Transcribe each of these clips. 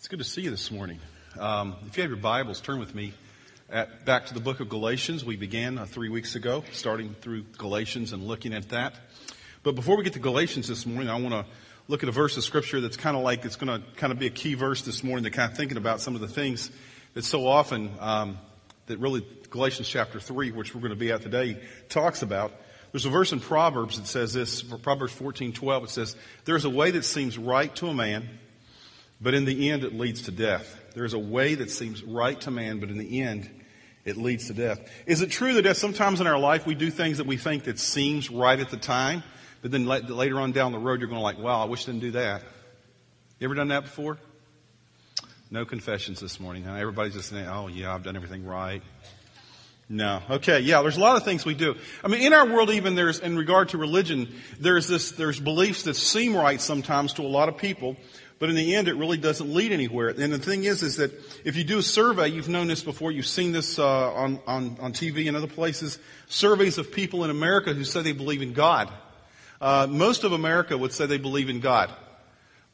It's good to see you this morning. Um, if you have your Bibles, turn with me at, back to the book of Galatians. We began uh, three weeks ago, starting through Galatians and looking at that. But before we get to Galatians this morning, I want to look at a verse of scripture that's kind of like it's going to kind of be a key verse this morning. To kind of thinking about some of the things that so often um, that really Galatians chapter three, which we're going to be at today, talks about. There's a verse in Proverbs that says this, Proverbs 14:12. It says, "There's a way that seems right to a man." But in the end, it leads to death. There is a way that seems right to man, but in the end, it leads to death. Is it true that sometimes in our life we do things that we think that seems right at the time, but then later on down the road you're going to like, wow, I wish I didn't do that. You ever done that before? No confessions this morning. Huh? Everybody's just saying, oh yeah, I've done everything right. No. Okay. Yeah. There's a lot of things we do. I mean, in our world, even there's, in regard to religion, there's this, there's beliefs that seem right sometimes to a lot of people, but in the end, it really doesn't lead anywhere. And the thing is, is that if you do a survey, you've known this before, you've seen this uh, on, on, on TV and other places, surveys of people in America who say they believe in God. Uh, most of America would say they believe in God.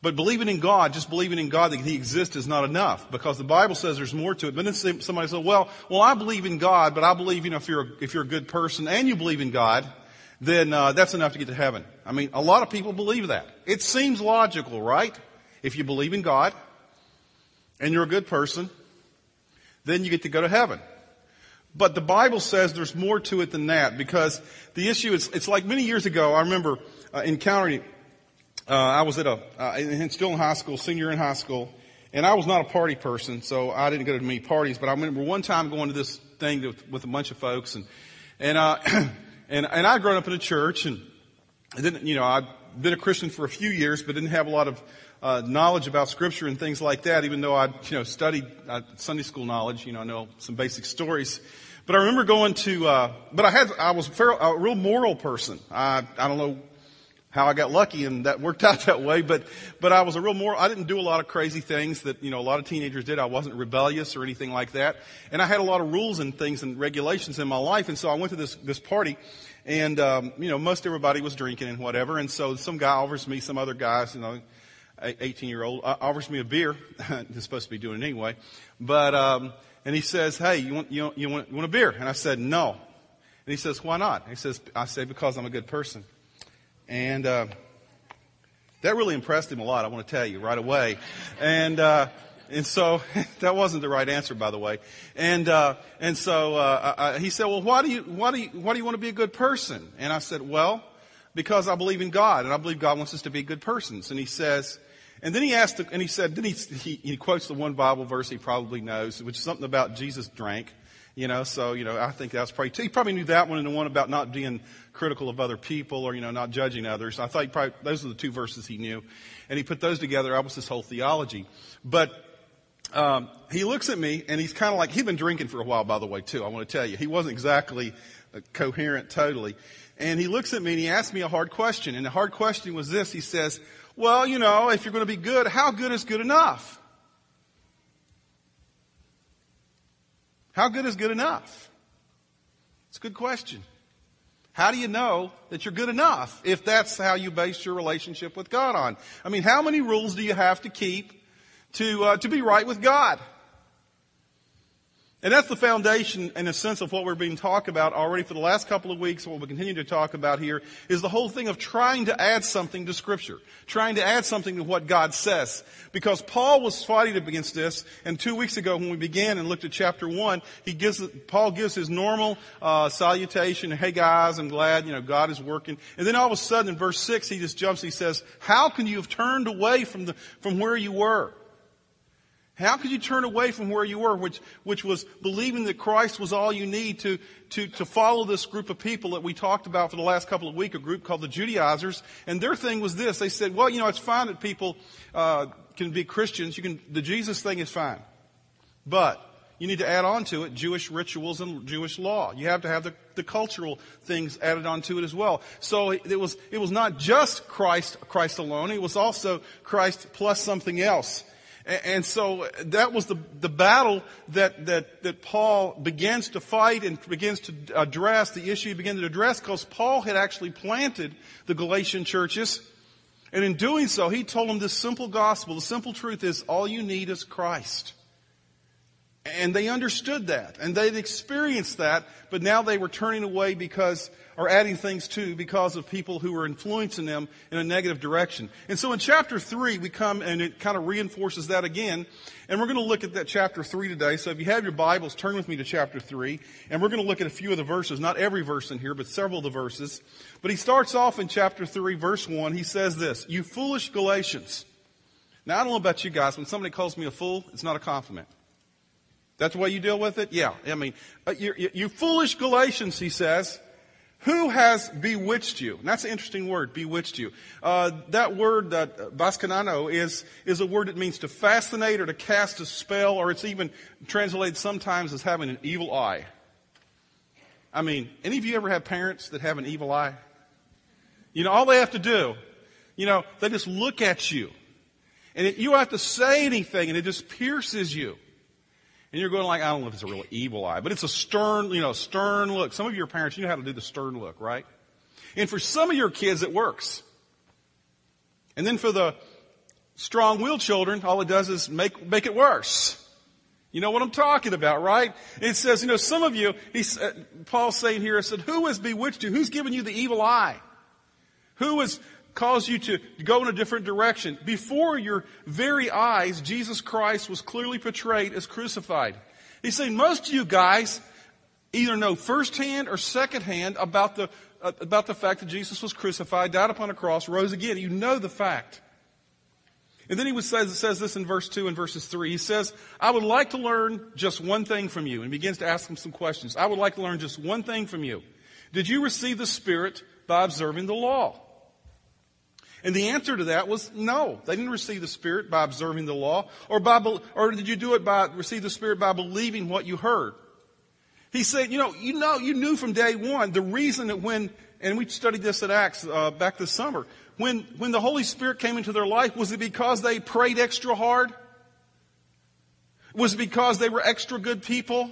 But believing in God, just believing in God that He exists is not enough because the Bible says there's more to it. But then somebody says, well, well, I believe in God, but I believe, you know, if you're a, if you're a good person and you believe in God, then uh, that's enough to get to heaven. I mean, a lot of people believe that. It seems logical, right? If you believe in God and you're a good person, then you get to go to heaven. But the Bible says there's more to it than that because the issue is, it's like many years ago, I remember uh, encountering, uh, I was at a, uh, still in high school, senior in high school, and I was not a party person, so I didn't go to many parties, but I remember one time going to this thing to, with a bunch of folks and, and, uh, and, and I'd grown up in a church and I didn't, you know, I'd been a Christian for a few years, but didn't have a lot of uh, knowledge about scripture and things like that, even though I, you know, studied uh, Sunday school knowledge, you know, I know some basic stories. But I remember going to, uh, but I had, I was a, fair, a real moral person. I, I don't know how I got lucky and that worked out that way, but, but I was a real moral, I didn't do a lot of crazy things that, you know, a lot of teenagers did. I wasn't rebellious or anything like that. And I had a lot of rules and things and regulations in my life. And so I went to this, this party and, um, you know, most everybody was drinking and whatever. And so some guy offers me, some other guys, you know, 18 year old, uh, offers me a beer. He's supposed to be doing it anyway. But, um, and he says, hey, you want, you, want, you, want, you want a beer? And I said, no. And he says, why not? And he says, I say, because I'm a good person. And, uh, that really impressed him a lot, I want to tell you right away. And, uh, and so that wasn't the right answer, by the way. And uh, and so uh, I, he said, "Well, why do you why do you why do you want to be a good person?" And I said, "Well, because I believe in God, and I believe God wants us to be good persons." And he says, and then he asked, and he said, then he, he, he quotes the one Bible verse he probably knows, which is something about Jesus drank. You know, so, you know, I think that's probably, he probably knew that one and the one about not being critical of other people or, you know, not judging others. I thought he probably, those are the two verses he knew. And he put those together. That was his whole theology. But, um, he looks at me and he's kind of like, he'd been drinking for a while, by the way, too. I want to tell you. He wasn't exactly coherent totally. And he looks at me and he asks me a hard question. And the hard question was this. He says, well, you know, if you're going to be good, how good is good enough? How good is good enough? It's a good question. How do you know that you're good enough if that's how you base your relationship with God on? I mean, how many rules do you have to keep to, uh, to be right with God? And that's the foundation, in a sense, of what we're being talked about already for the last couple of weeks. What we'll continue to talk about here is the whole thing of trying to add something to Scripture, trying to add something to what God says. Because Paul was fighting against this, and two weeks ago when we began and looked at chapter one, he gives Paul gives his normal uh, salutation. Hey guys, I'm glad you know God is working. And then all of a sudden in verse six, he just jumps. He says, "How can you have turned away from the from where you were?" How could you turn away from where you were, which, which was believing that Christ was all you need to, to, to follow this group of people that we talked about for the last couple of weeks, a group called the Judaizers. And their thing was this. They said, well, you know, it's fine that people, uh, can be Christians. You can, the Jesus thing is fine. But you need to add on to it Jewish rituals and Jewish law. You have to have the, the cultural things added onto it as well. So it was, it was not just Christ, Christ alone. It was also Christ plus something else. And so that was the, the battle that, that, that Paul begins to fight and begins to address, the issue he began to address because Paul had actually planted the Galatian churches. And in doing so, he told them this simple gospel. The simple truth is all you need is Christ. And they understood that and they'd experienced that, but now they were turning away because, or adding things to because of people who were influencing them in a negative direction. And so in chapter three, we come and it kind of reinforces that again. And we're going to look at that chapter three today. So if you have your Bibles, turn with me to chapter three. And we're going to look at a few of the verses, not every verse in here, but several of the verses. But he starts off in chapter three, verse one. He says this, you foolish Galatians. Now I don't know about you guys. When somebody calls me a fool, it's not a compliment. That's the way you deal with it? Yeah. I mean, uh, you, you foolish Galatians, he says, who has bewitched you? And that's an interesting word, bewitched you. Uh, that word, that uh, baskanano, is, is a word that means to fascinate or to cast a spell, or it's even translated sometimes as having an evil eye. I mean, any of you ever have parents that have an evil eye? You know, all they have to do, you know, they just look at you. And it, you don't have to say anything, and it just pierces you. And you're going like, I don't know if it's a real evil eye, but it's a stern, you know, stern look. Some of your parents, you know how to do the stern look, right? And for some of your kids, it works. And then for the strong-willed children, all it does is make, make it worse. You know what I'm talking about, right? It says, you know, some of you, uh, Paul's saying here, I said, who has bewitched you? Who's given you the evil eye? Who has caused you to go in a different direction. Before your very eyes, Jesus Christ was clearly portrayed as crucified. He's saying most of you guys either know firsthand or secondhand about the, about the fact that Jesus was crucified, died upon a cross, rose again. You know the fact. And then he says, says this in verse 2 and verses 3. He says, I would like to learn just one thing from you. And begins to ask him some questions. I would like to learn just one thing from you. Did you receive the Spirit by observing the law? And the answer to that was no. They didn't receive the Spirit by observing the law, or by, or did you do it by, receive the Spirit by believing what you heard? He said, you know, you know, you knew from day one the reason that when, and we studied this at Acts uh, back this summer, when, when the Holy Spirit came into their life, was it because they prayed extra hard? Was it because they were extra good people?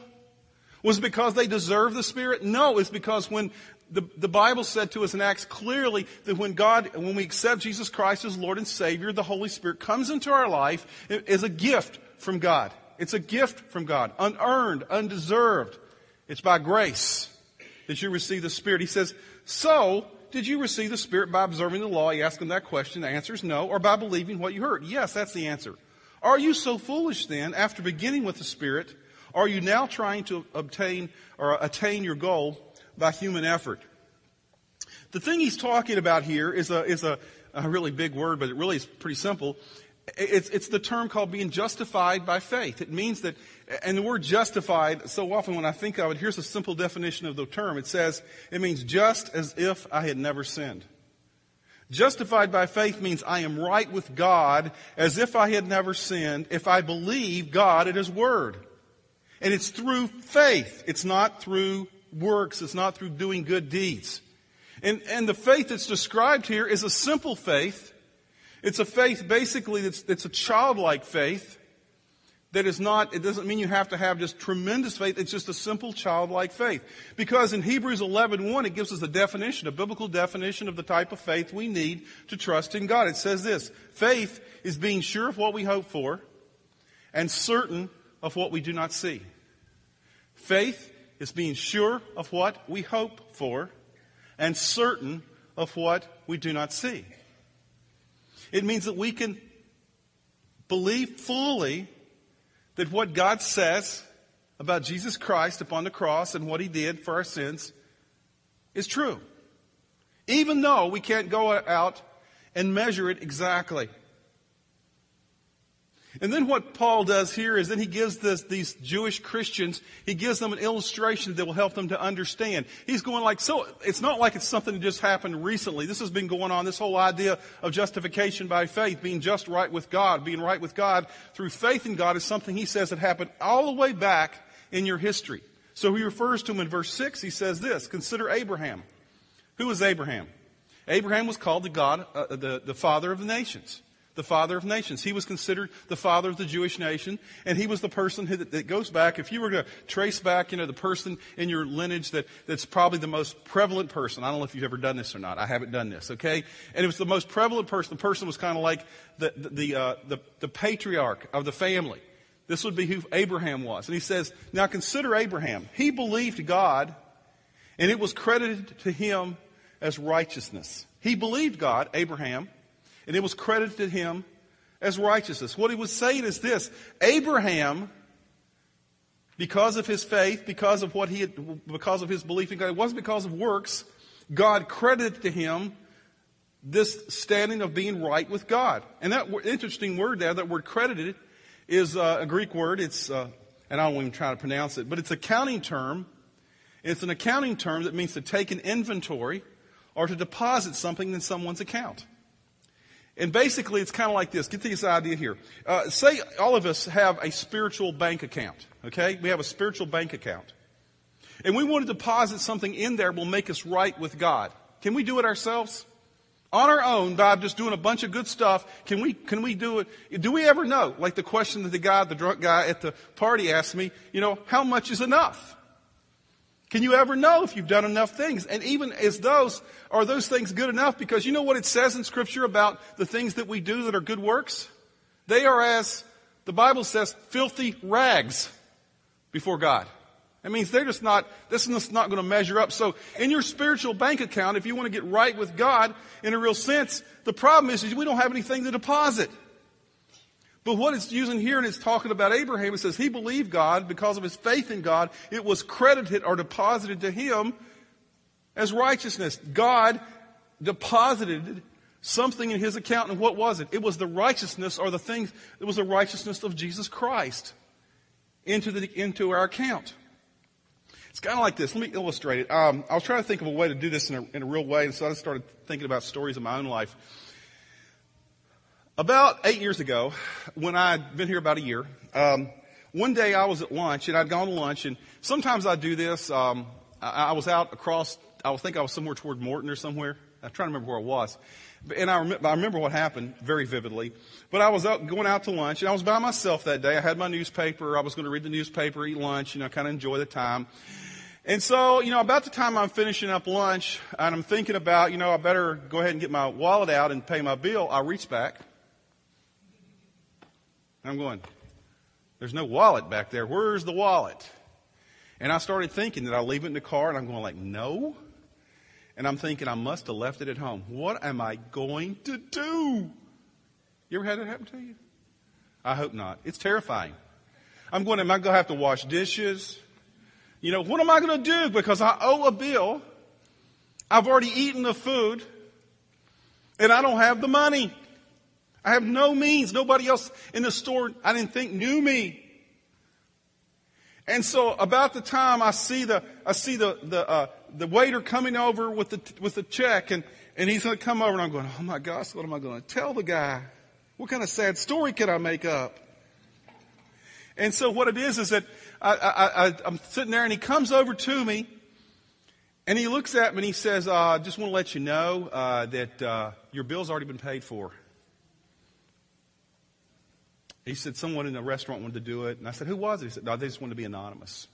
Was it because they deserved the Spirit? No, it's because when the, the Bible said to us in Acts clearly that when God, when we accept Jesus Christ as Lord and Savior, the Holy Spirit comes into our life as a gift from God. It's a gift from God, unearned, undeserved. It's by grace that you receive the Spirit. He says, so, did you receive the Spirit by observing the law? You ask him that question. The answer is no. Or by believing what you heard? Yes, that's the answer. Are you so foolish then, after beginning with the Spirit, are you now trying to obtain or attain your goal by human effort. The thing he's talking about here is a, is a, a really big word, but it really is pretty simple. It's, it's the term called being justified by faith. It means that, and the word justified, so often when I think of it, here's a simple definition of the term. It says, it means just as if I had never sinned. Justified by faith means I am right with God as if I had never sinned if I believe God at His Word. And it's through faith. It's not through works. It's not through doing good deeds. And, and the faith that's described here is a simple faith. It's a faith basically that's, that's a childlike faith that is not, it doesn't mean you have to have just tremendous faith. It's just a simple childlike faith. Because in Hebrews 11, 1, it gives us a definition, a biblical definition of the type of faith we need to trust in God. It says this, faith is being sure of what we hope for and certain of what we do not see. Faith is being sure of what we hope for and certain of what we do not see. It means that we can believe fully that what God says about Jesus Christ upon the cross and what he did for our sins is true. Even though we can't go out and measure it exactly. And then what Paul does here is then he gives this, these Jewish Christians, he gives them an illustration that will help them to understand. He's going like, so it's not like it's something that just happened recently. This has been going on, this whole idea of justification by faith, being just right with God, being right with God through faith in God is something he says that happened all the way back in your history. So he refers to him in verse 6, he says this, consider Abraham. Who was Abraham? Abraham was called the God, uh, the, the father of the nations. The father of nations. He was considered the father of the Jewish nation, and he was the person who, that goes back, if you were to trace back, you know, the person in your lineage that, that's probably the most prevalent person. I don't know if you've ever done this or not. I haven't done this, okay? And it was the most prevalent person. The person was kind of like the, the, the, uh, the, the patriarch of the family. This would be who Abraham was. And he says, now consider Abraham. He believed God, and it was credited to him as righteousness. He believed God, Abraham, and it was credited to him as righteousness. What he was saying is this Abraham, because of his faith, because of what he had, because of his belief in God, it wasn't because of works, God credited to him this standing of being right with God. And that interesting word there, that word credited, is uh, a Greek word. It's, uh, and I don't even try to pronounce it, but it's a accounting term. It's an accounting term that means to take an inventory or to deposit something in someone's account. And basically, it's kind of like this. Get this idea here. Uh, say all of us have a spiritual bank account. Okay, we have a spiritual bank account, and we want to deposit something in there will make us right with God. Can we do it ourselves? On our own, by just doing a bunch of good stuff, can we, can we do it? Do we ever know? Like the question that the guy, the drunk guy at the party asked me, you know, how much is enough? Can you ever know if you've done enough things? And even as those, are those things good enough? Because you know what it says in scripture about the things that we do that are good works? They are as, the Bible says, filthy rags before God. That means they're just not, this is not going to measure up. So in your spiritual bank account, if you want to get right with God in a real sense, the problem is, is we don't have anything to deposit. But what it's using here, and it's talking about Abraham, it says he believed God because of his faith in God. It was credited or deposited to him as righteousness. God deposited something in his account, and what was it? It was the righteousness or the things, it was the righteousness of Jesus Christ into, the, into our account. It's kind of like this. Let me illustrate it. Um, I was trying to think of a way to do this in a, in a real way, and so I started thinking about stories of my own life. About eight years ago, when I'd been here about a year, um, one day I was at lunch and I'd gone to lunch and sometimes I do this. Um, I, I, was out across, I think I was somewhere toward Morton or somewhere. I'm trying to remember where I was. And I, rem- I remember what happened very vividly. But I was out, going out to lunch and I was by myself that day. I had my newspaper. I was going to read the newspaper, eat lunch, you know, kind of enjoy the time. And so, you know, about the time I'm finishing up lunch and I'm thinking about, you know, I better go ahead and get my wallet out and pay my bill, I reach back and I'm going, there's no wallet back there. Where's the wallet? And I started thinking, that I leave it in the car? And I'm going like, no. And I'm thinking, I must have left it at home. What am I going to do? You ever had that happen to you? I hope not. It's terrifying. I'm going, am I going to have to wash dishes? You know, what am I going to do? Because I owe a bill. I've already eaten the food and I don't have the money. I have no means. Nobody else in the store, I didn't think, knew me. And so about the time I see the, I see the, the, uh, the waiter coming over with the, with the check and, and he's going to come over and I'm going, oh my gosh, what am I going to tell the guy? What kind of sad story can I make up? And so what it is is that I, I, I, I'm sitting there and he comes over to me and he looks at me and he says, uh, I just want to let you know uh, that uh, your bill's already been paid for. He said someone in the restaurant wanted to do it. And I said, who was it? He said, no, they just wanted to be anonymous.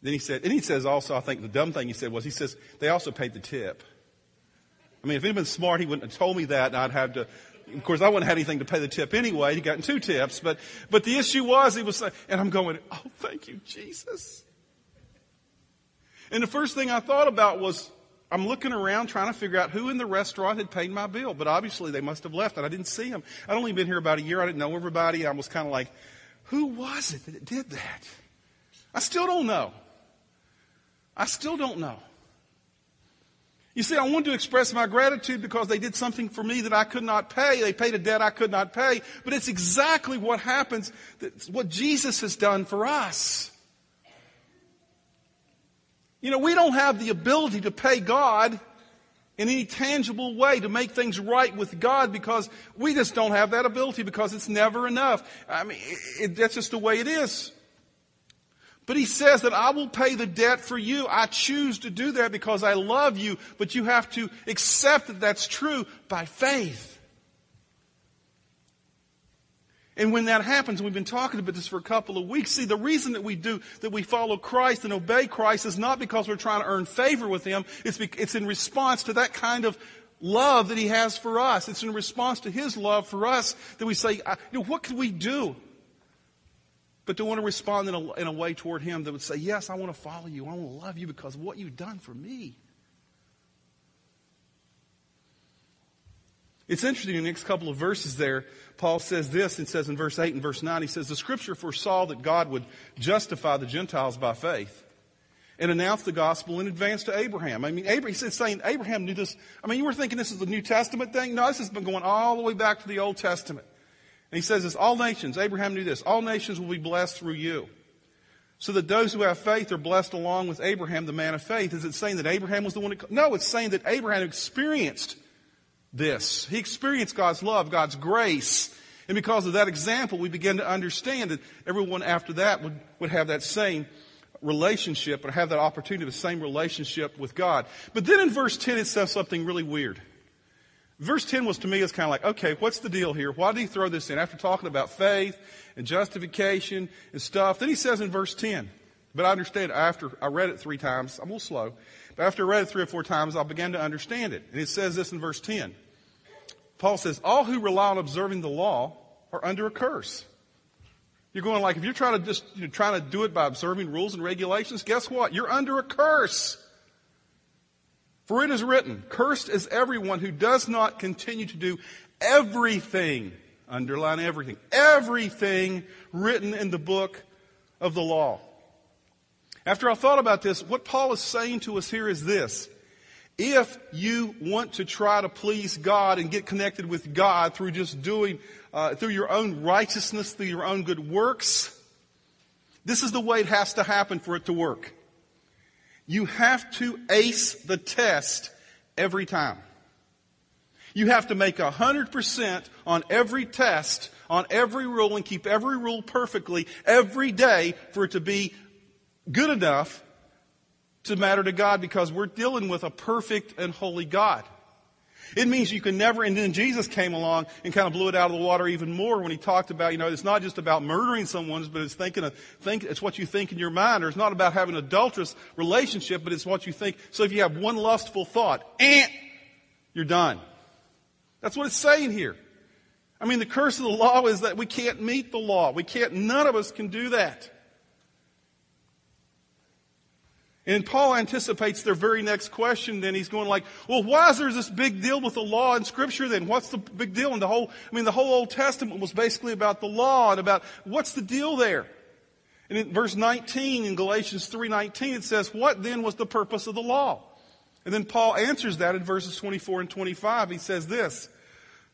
Then he said, and he says also, I think the dumb thing he said was, he says, they also paid the tip. I mean, if he'd been smart, he wouldn't have told me that, and I'd have to, of course, I wouldn't have anything to pay the tip anyway. He gotten two tips, but, but the issue was, he was, saying, and I'm going, oh, thank you, Jesus. And the first thing I thought about was, I'm looking around trying to figure out who in the restaurant had paid my bill, but obviously they must have left and I didn't see them. I'd only been here about a year. I didn't know everybody. I was kind of like, who was it that did that? I still don't know. I still don't know. You see, I wanted to express my gratitude because they did something for me that I could not pay. They paid a debt I could not pay. But it's exactly what happens, what Jesus has done for us. You know, we don't have the ability to pay God in any tangible way to make things right with God because we just don't have that ability because it's never enough. I mean, it, that's just the way it is. But he says that I will pay the debt for you. I choose to do that because I love you, but you have to accept that that's true by faith. And when that happens, we've been talking about this for a couple of weeks. See, the reason that we do, that we follow Christ and obey Christ is not because we're trying to earn favor with Him. It's, be, it's in response to that kind of love that He has for us. It's in response to His love for us that we say, you know, what could we do? But to want to respond in a, in a way toward Him that would say, yes, I want to follow you. I want to love you because of what you've done for me. It's interesting in the next couple of verses there, Paul says this and says in verse 8 and verse 9, he says, The scripture foresaw that God would justify the Gentiles by faith and announce the gospel in advance to Abraham. I mean, Abraham, he's saying Abraham knew this. I mean, you were thinking this is a New Testament thing? No, this has been going all the way back to the Old Testament. And he says this, all nations, Abraham knew this, all nations will be blessed through you. So that those who have faith are blessed along with Abraham, the man of faith. Is it saying that Abraham was the one who, no, it's saying that Abraham experienced this. He experienced God's love, God's grace. And because of that example, we begin to understand that everyone after that would, would have that same relationship or have that opportunity, the same relationship with God. But then in verse 10, it says something really weird. Verse 10 was to me, it's kind of like, okay, what's the deal here? Why did he throw this in? After talking about faith and justification and stuff, then he says in verse 10, but I understand after I read it three times, I'm a little slow, but after I read it three or four times, I began to understand it. And it says this in verse 10. Paul says, all who rely on observing the law are under a curse. You're going like, if you're trying to just, you're trying to do it by observing rules and regulations, guess what? You're under a curse. For it is written, cursed is everyone who does not continue to do everything, underline everything, everything written in the book of the law. After I thought about this, what Paul is saying to us here is this. If you want to try to please God and get connected with God through just doing, uh, through your own righteousness, through your own good works, this is the way it has to happen for it to work. You have to ace the test every time. You have to make 100% on every test, on every rule, and keep every rule perfectly every day for it to be good enough to matter to God because we're dealing with a perfect and holy God. It means you can never, and then Jesus came along and kind of blew it out of the water even more when he talked about, you know, it's not just about murdering someone, but it's thinking of, think, it's what you think in your mind, or it's not about having an adulterous relationship, but it's what you think. So if you have one lustful thought, eh, you're done. That's what it's saying here. I mean, the curse of the law is that we can't meet the law. We can't, none of us can do that. And Paul anticipates their very next question. Then he's going like, well, why is there this big deal with the law in scripture then? What's the big deal? And the whole, I mean, the whole Old Testament was basically about the law and about what's the deal there? And in verse 19 in Galatians 3.19 it says, what then was the purpose of the law? And then Paul answers that in verses 24 and 25. He says this,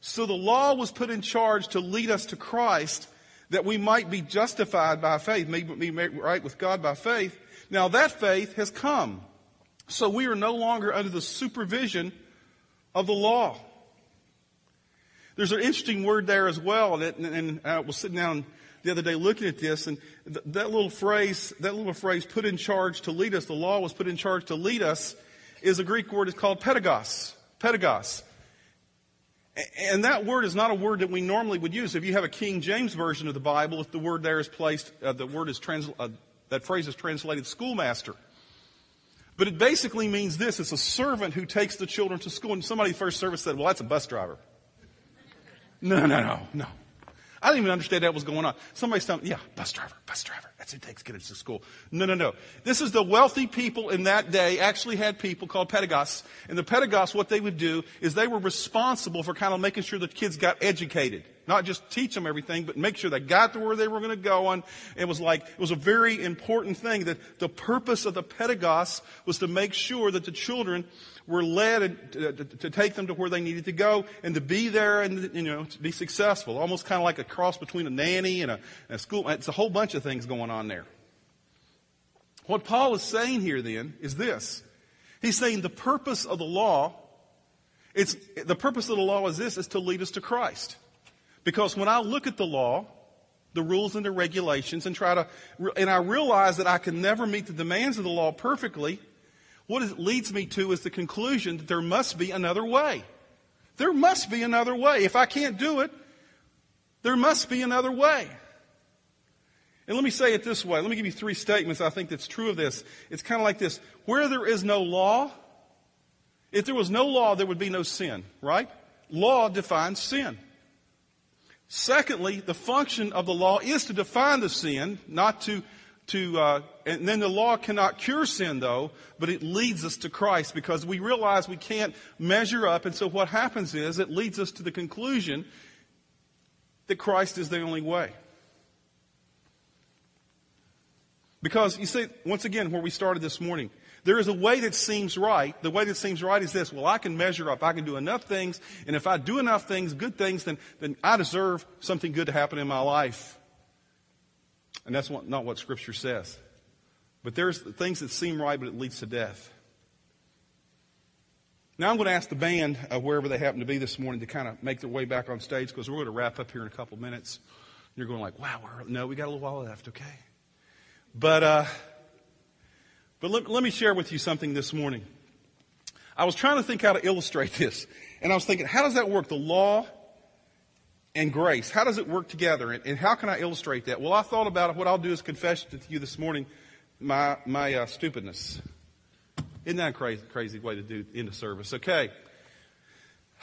so the law was put in charge to lead us to Christ that we might be justified by faith, be right with God by faith. Now that faith has come. So we are no longer under the supervision of the law. There's an interesting word there as well, and, and I was sitting down the other day looking at this, and th- that little phrase, that little phrase, put in charge to lead us, the law was put in charge to lead us, is a Greek word, it's called pedagogos. Pedagogos. And that word is not a word that we normally would use. If you have a King James version of the Bible, if the word there is placed, uh, the word is trans, uh, that phrase is translated schoolmaster. But it basically means this. It's a servant who takes the children to school. And somebody first service said, well, that's a bus driver. No, no, no, no. I didn't even understand that was going on. Somebody's telling me, yeah, bus driver, bus driver. That's who takes kids to school. No, no, no. This is the wealthy people in that day actually had people called pedagogos. And the pedagogos, what they would do is they were responsible for kind of making sure the kids got educated. Not just teach them everything, but make sure they got to where they were going to go. And it was like, it was a very important thing that the purpose of the pedagogos was to make sure that the children were led to, uh, to, to, take them to where they needed to go and to be there and, you know, to be successful. Almost kind of like a cross between a nanny and a, and a school. It's a whole bunch of things going on there. What Paul is saying here then is this. He's saying the purpose of the law, it's, the purpose of the law is this, is to lead us to Christ. Because when I look at the law, the rules and the regulations and try to, and I realize that I can never meet the demands of the law perfectly, what it leads me to is the conclusion that there must be another way. There must be another way. If I can't do it, There must be another way. And let me say it this way. Let me give you three statements I think that's true of this. It's kind of like this. Where there is no law, if there was no law, there would be no sin, right? Law defines sin. Secondly, the function of the law is to define the sin, not to, to uh, and then the law cannot cure sin though, but it leads us to Christ because we realize we can't measure up, and so what happens is it leads us to the conclusion that Christ is the only way. Because you see, once again, where we started this morning, there is a way that seems right. The way that seems right is this. Well, I can measure up. I can do enough things. And if I do enough things, good things, then, then I deserve something good to happen in my life. And that's what, not what Scripture says. But there's things that seem right, but it leads to death. Now I'm going to ask the band, uh, wherever they happen to be this morning, to kind of make their way back on stage because we're going to wrap up here in a couple minutes. You're going like, wow, no, we got a little while left, okay? But, uh, but let, let me share with you something this morning. I was trying to think how to illustrate this. And I was thinking, how does that work? The law and grace. How does it work together? And, and how can I illustrate that? Well, I thought about it. What I'll do is confess to you this morning my, my uh, stupidness. Isn't that a crazy, crazy way to do into service? Okay.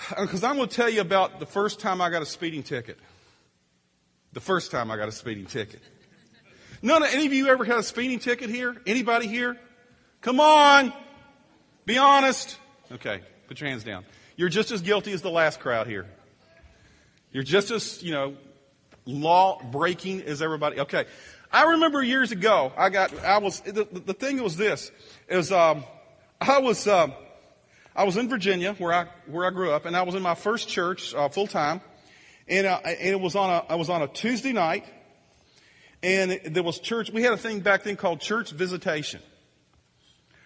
Because I'm going to tell you about the first time I got a speeding ticket. The first time I got a speeding ticket. None of any of you ever had a speeding ticket here? Anybody here? Come on. Be honest. Okay, put your hands down. You're just as guilty as the last crowd here. You're just as, you know, law breaking as everybody. Okay. I remember years ago, I got, I was, the, the thing was this, is, um, I was, um, I was in Virginia where I, where I grew up and I was in my first church, uh, full time. And, uh, and it was on a, I was on a Tuesday night and there was church, we had a thing back then called church visitation.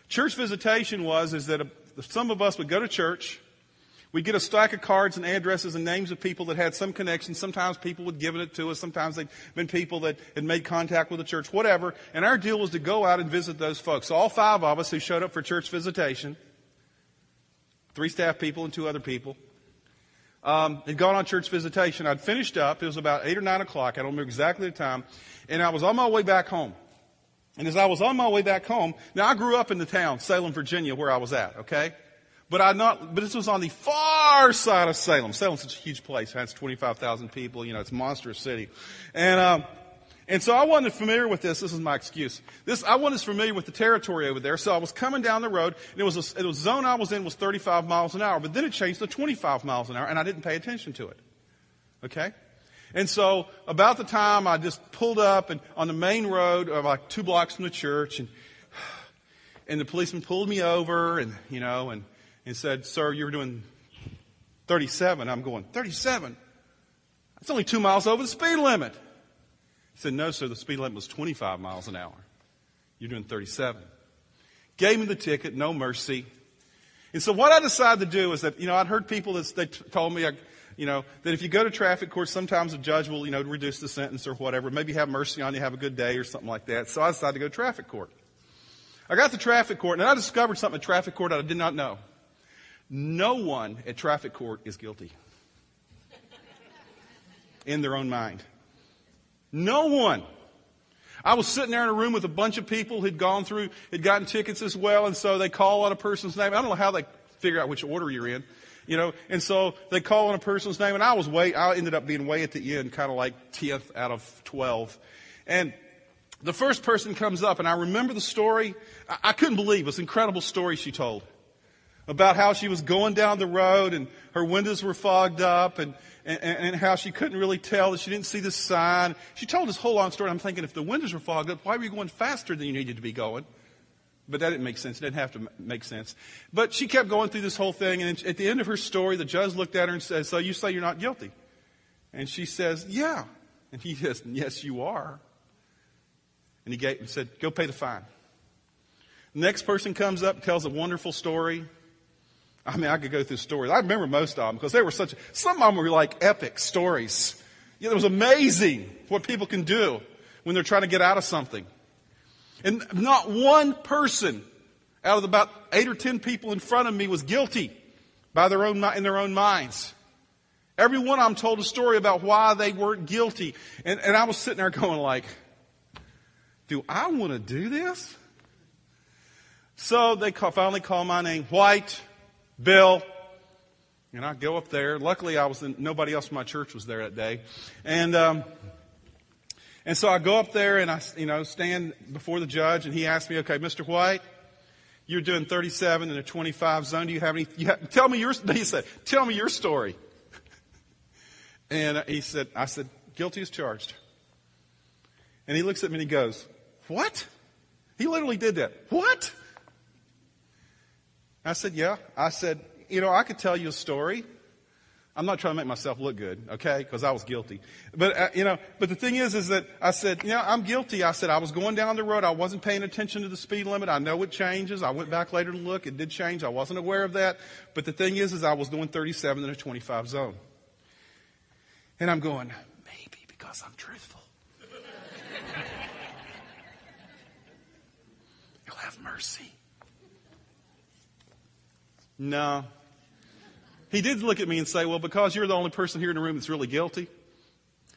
Church visitation was, is that a, some of us would go to church, we'd get a stack of cards and addresses and names of people that had some connection. Sometimes people would give it to us. Sometimes they'd been people that had made contact with the church, whatever. And our deal was to go out and visit those folks. So all five of us who showed up for church visitation, three staff people and two other people, um, had gone on church visitation. I'd finished up. It was about eight or nine o'clock. I don't remember exactly the time. And I was on my way back home. And as I was on my way back home, now I grew up in the town, Salem, Virginia, where I was at, okay? But I not, but this was on the far side of Salem. Salem's such a huge place. It has 25,000 people. You know, it's a monstrous city. And, um, and so I wasn't familiar with this. This is my excuse. This, I wasn't as familiar with the territory over there. So I was coming down the road and it was, a, it was zone I was in was 35 miles an hour, but then it changed to 25 miles an hour and I didn't pay attention to it. Okay? And so about the time I just pulled up and on the main road, uh, like two blocks from the church, and and the policeman pulled me over and you know and and said, "Sir, you were doing 37." I'm going 37. That's only two miles over the speed limit. He said, "No, sir. The speed limit was 25 miles an hour. You're doing 37." Gave me the ticket, no mercy. And so what I decided to do is that you know I'd heard people that they told me you know, that if you go to traffic court, sometimes a judge will, you know, reduce the sentence or whatever, maybe have mercy on you, have a good day or something like that. So I decided to go to traffic court. I got to traffic court and I discovered something at traffic court that I did not know. No one at traffic court is guilty. In their own mind. No one. I was sitting there in a room with a bunch of people who'd gone through, had gotten tickets as well, and so they call on a person's name. I don't know how they figure out which order you're in you know, and so they call on a person's name, and I was way, I ended up being way at the end, kind of like 10th out of 12. And the first person comes up, and I remember the story. I, I couldn't believe it. was an incredible story she told about how she was going down the road and her windows were fogged up and, and, and, how she couldn't really tell that she didn't see the sign. She told this whole long story. I'm thinking, if the windows were fogged up, why were you going faster than you needed to be going? But that didn't make sense. It didn't have to make sense. But she kept going through this whole thing, and at the end of her story, the judge looked at her and said, So you say you're not guilty? And she says, Yeah. And he says, Yes, you are. And he gave, and said, Go pay the fine. The next person comes up, tells a wonderful story. I mean, I could go through stories. I remember most of them because they were such, some of them were like epic stories. You know, it was amazing what people can do when they're trying to get out of something. And not one person out of about eight or ten people in front of me was guilty by their own, in their own minds. Every one of them told a story about why they weren't guilty. And, and I was sitting there going like, do I want to do this? So they call, finally call my name, White, Bill, and I go up there. Luckily, I was in, nobody else from my church was there that day, and um, and so I go up there and I you know stand before the judge, and he asked me, "Okay, Mr. White, you're doing 37 in a 25 zone. Do you have any? You have, tell me your." He said, "Tell me your story." and he said, "I said guilty as charged." And he looks at me and he goes, "What?" He literally did that. What? I said, Yeah. I said, You know, I could tell you a story. I'm not trying to make myself look good, okay? Because I was guilty. But, uh, you know, but the thing is, is that I said, you know, I'm guilty. I said, I was going down the road. I wasn't paying attention to the speed limit. I know it changes. I went back later to look. It did change. I wasn't aware of that. But the thing is, is I was doing 37 in a 25 zone. And I'm going, maybe because I'm truthful. You'll have mercy. No. He did look at me and say, Well, because you're the only person here in the room that's really guilty,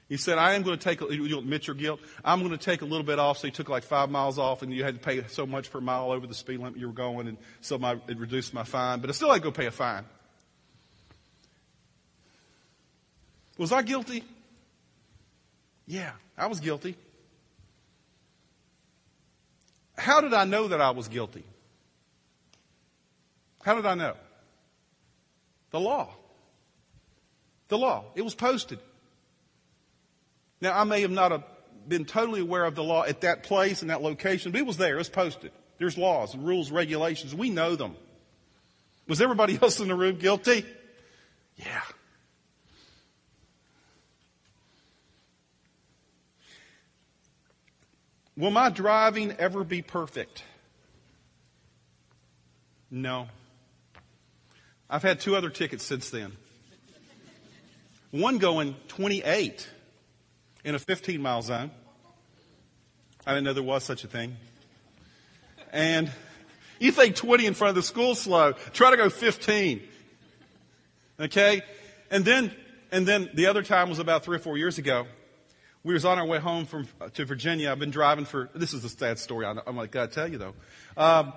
he said, I am going to take, you'll admit your guilt. I'm going to take a little bit off. So he took like five miles off and you had to pay so much per mile over the speed limit you were going. And so my, it reduced my fine, but I still had to go pay a fine. Was I guilty? Yeah, I was guilty. How did I know that I was guilty? How did I know? The law. The law. It was posted. Now, I may have not have been totally aware of the law at that place and that location, but it was there. It was posted. There's laws and rules, regulations. We know them. Was everybody else in the room guilty? Yeah. Will my driving ever be perfect? No. I've had two other tickets since then. One going 28 in a 15 mile zone. I didn't know there was such a thing. And you think 20 in front of the school slow. Try to go 15. Okay? And then, and then the other time was about three or four years ago. We was on our way home from, to Virginia. I've been driving for, this is a sad story. I'm like, gotta tell you though. Um,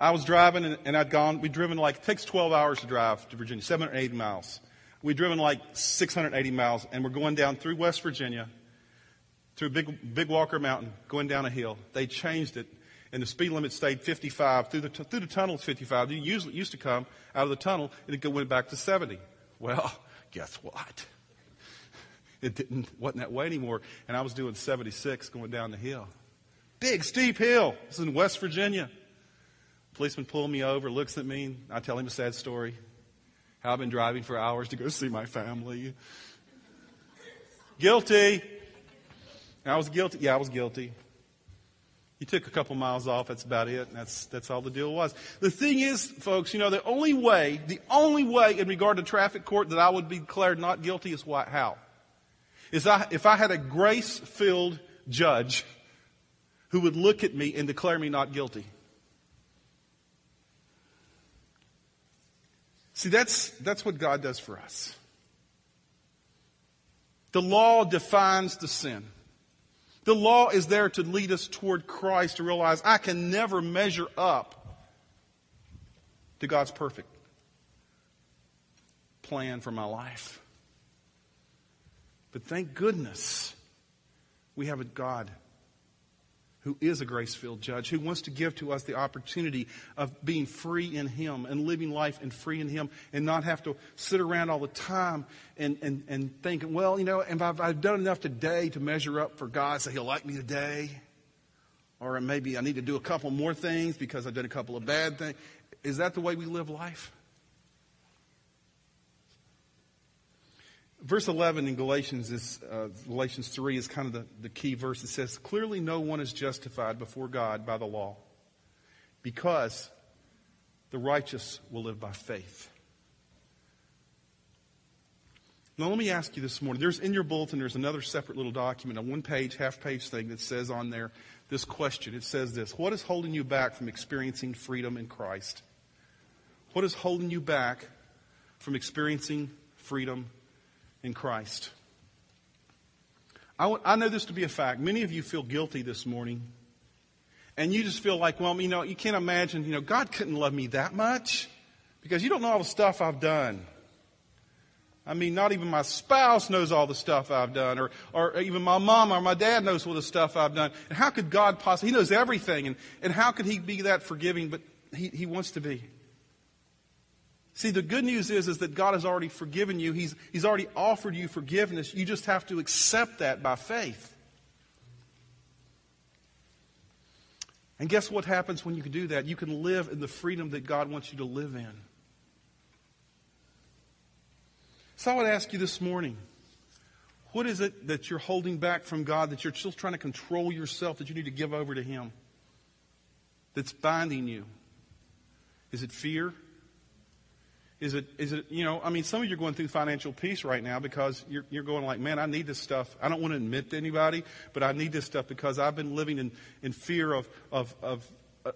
I was driving and, and I'd gone, we'd driven like, it takes 12 hours to drive to Virginia, 780 miles. We'd driven like 680 miles and we're going down through West Virginia, through Big, Big Walker Mountain, going down a hill. They changed it and the speed limit stayed 55. Through the, through the tunnel, 55. You usually used to come out of the tunnel and it went back to 70. Well, guess what? It didn't, wasn't that way anymore. And I was doing 76 going down the hill. Big, steep hill. This is in West Virginia. Policeman pulls me over, looks at me. I tell him a sad story. How I've been driving for hours to go see my family. Guilty. I was guilty. Yeah, I was guilty. He took a couple miles off. That's about it. That's, that's all the deal was. The thing is, folks, you know, the only way, the only way in regard to traffic court that I would be declared not guilty is what? How? Is I, if I had a grace filled judge who would look at me and declare me not guilty. See, that's, that's what God does for us. The law defines the sin. The law is there to lead us toward Christ to realize I can never measure up to God's perfect plan for my life. But thank goodness we have a God who is a grace filled judge, who wants to give to us the opportunity of being free in Him and living life and free in Him and not have to sit around all the time and, and, and thinking, well, you know, if I've, I've done enough today to measure up for God so He'll like me today. Or maybe I need to do a couple more things because I did a couple of bad things. Is that the way we live life? Verse 11 in Galatians is, uh, Galatians 3 is kind of the, the key verse. It says, Clearly no one is justified before God by the law because the righteous will live by faith. Now, let me ask you this morning. There's in your bulletin, there's another separate little document, a one page, half page thing that says on there this question. It says this What is holding you back from experiencing freedom in Christ? What is holding you back from experiencing freedom in Christ. I, w- I know this to be a fact. Many of you feel guilty this morning. And you just feel like, well, you know, you can't imagine, you know, God couldn't love me that much because you don't know all the stuff I've done. I mean, not even my spouse knows all the stuff I've done, or, or even my mom or my dad knows all the stuff I've done. And how could God possibly, He knows everything, and, and how could He be that forgiving? But He, he wants to be. See, the good news is, is that God has already forgiven you. He's, he's already offered you forgiveness. You just have to accept that by faith. And guess what happens when you can do that? You can live in the freedom that God wants you to live in. So I would ask you this morning what is it that you're holding back from God, that you're still trying to control yourself, that you need to give over to Him, that's binding you? Is it fear? Is it, is it, you know, I mean, some of you are going through financial peace right now because you're, you're going like, man, I need this stuff. I don't want to admit to anybody, but I need this stuff because I've been living in, in fear of, of, of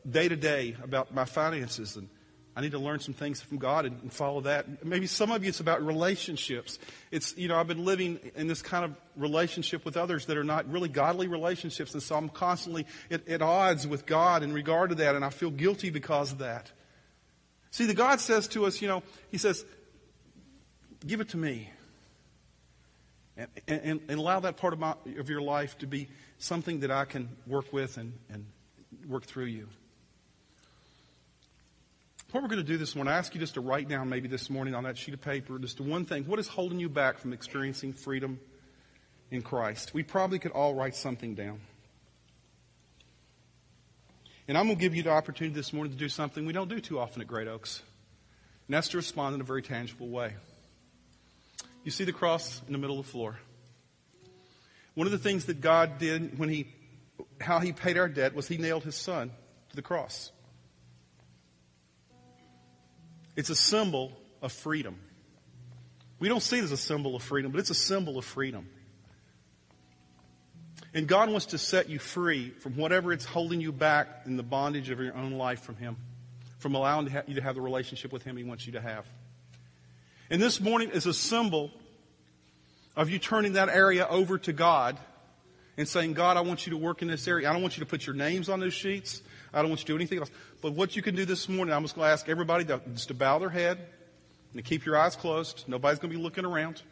day to day about my finances and I need to learn some things from God and, and follow that. Maybe some of you it's about relationships. It's, you know, I've been living in this kind of relationship with others that are not really godly relationships and so I'm constantly at, at odds with God in regard to that and I feel guilty because of that. See, the God says to us, you know, He says, give it to me. And, and, and allow that part of, my, of your life to be something that I can work with and, and work through you. What we're going to do this morning, I ask you just to write down maybe this morning on that sheet of paper just one thing. What is holding you back from experiencing freedom in Christ? We probably could all write something down. And I'm going to give you the opportunity this morning to do something we don't do too often at Great Oaks. And that's to respond in a very tangible way. You see the cross in the middle of the floor. One of the things that God did when he, how he paid our debt was he nailed his son to the cross. It's a symbol of freedom. We don't see it as a symbol of freedom, but it's a symbol of freedom. And God wants to set you free from whatever it's holding you back in the bondage of your own life from Him, from allowing you to have the relationship with Him He wants you to have. And this morning is a symbol of you turning that area over to God and saying, God, I want you to work in this area. I don't want you to put your names on those sheets. I don't want you to do anything else. But what you can do this morning, I'm just going to ask everybody to, just to bow their head and to keep your eyes closed. Nobody's going to be looking around.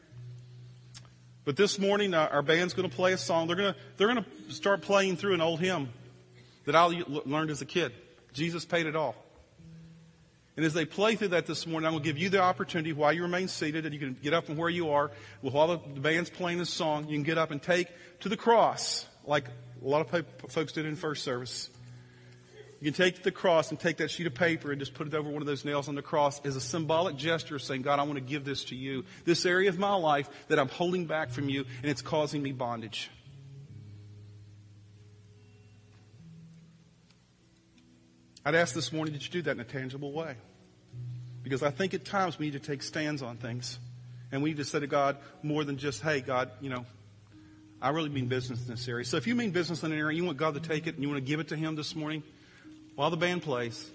But this morning, uh, our band's going to play a song. They're going to, they're going to start playing through an old hymn that I learned as a kid. Jesus paid it all. And as they play through that this morning, I'm going to give you the opportunity while you remain seated and you can get up from where you are. While the band's playing this song, you can get up and take to the cross, like a lot of folks did in first service. You can take the cross and take that sheet of paper and just put it over one of those nails on the cross as a symbolic gesture saying, God, I want to give this to you. This area of my life that I'm holding back from you and it's causing me bondage. I'd ask this morning that you do that in a tangible way. Because I think at times we need to take stands on things. And we need to say to God more than just, hey, God, you know, I really mean business in this area. So if you mean business in an area, you want God to take it and you want to give it to Him this morning, while the band plays,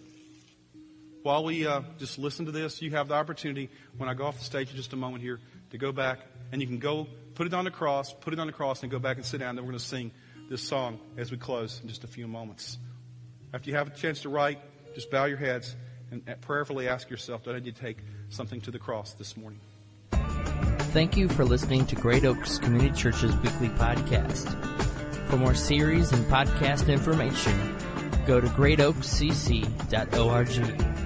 while we uh, just listen to this, you have the opportunity when I go off the stage in just a moment here to go back and you can go put it on the cross, put it on the cross, and go back and sit down. Then we're going to sing this song as we close in just a few moments. After you have a chance to write, just bow your heads and prayerfully ask yourself, did you take something to the cross this morning? Thank you for listening to Great Oaks Community Church's weekly podcast. For more series and podcast information, go to greatoakscc.org.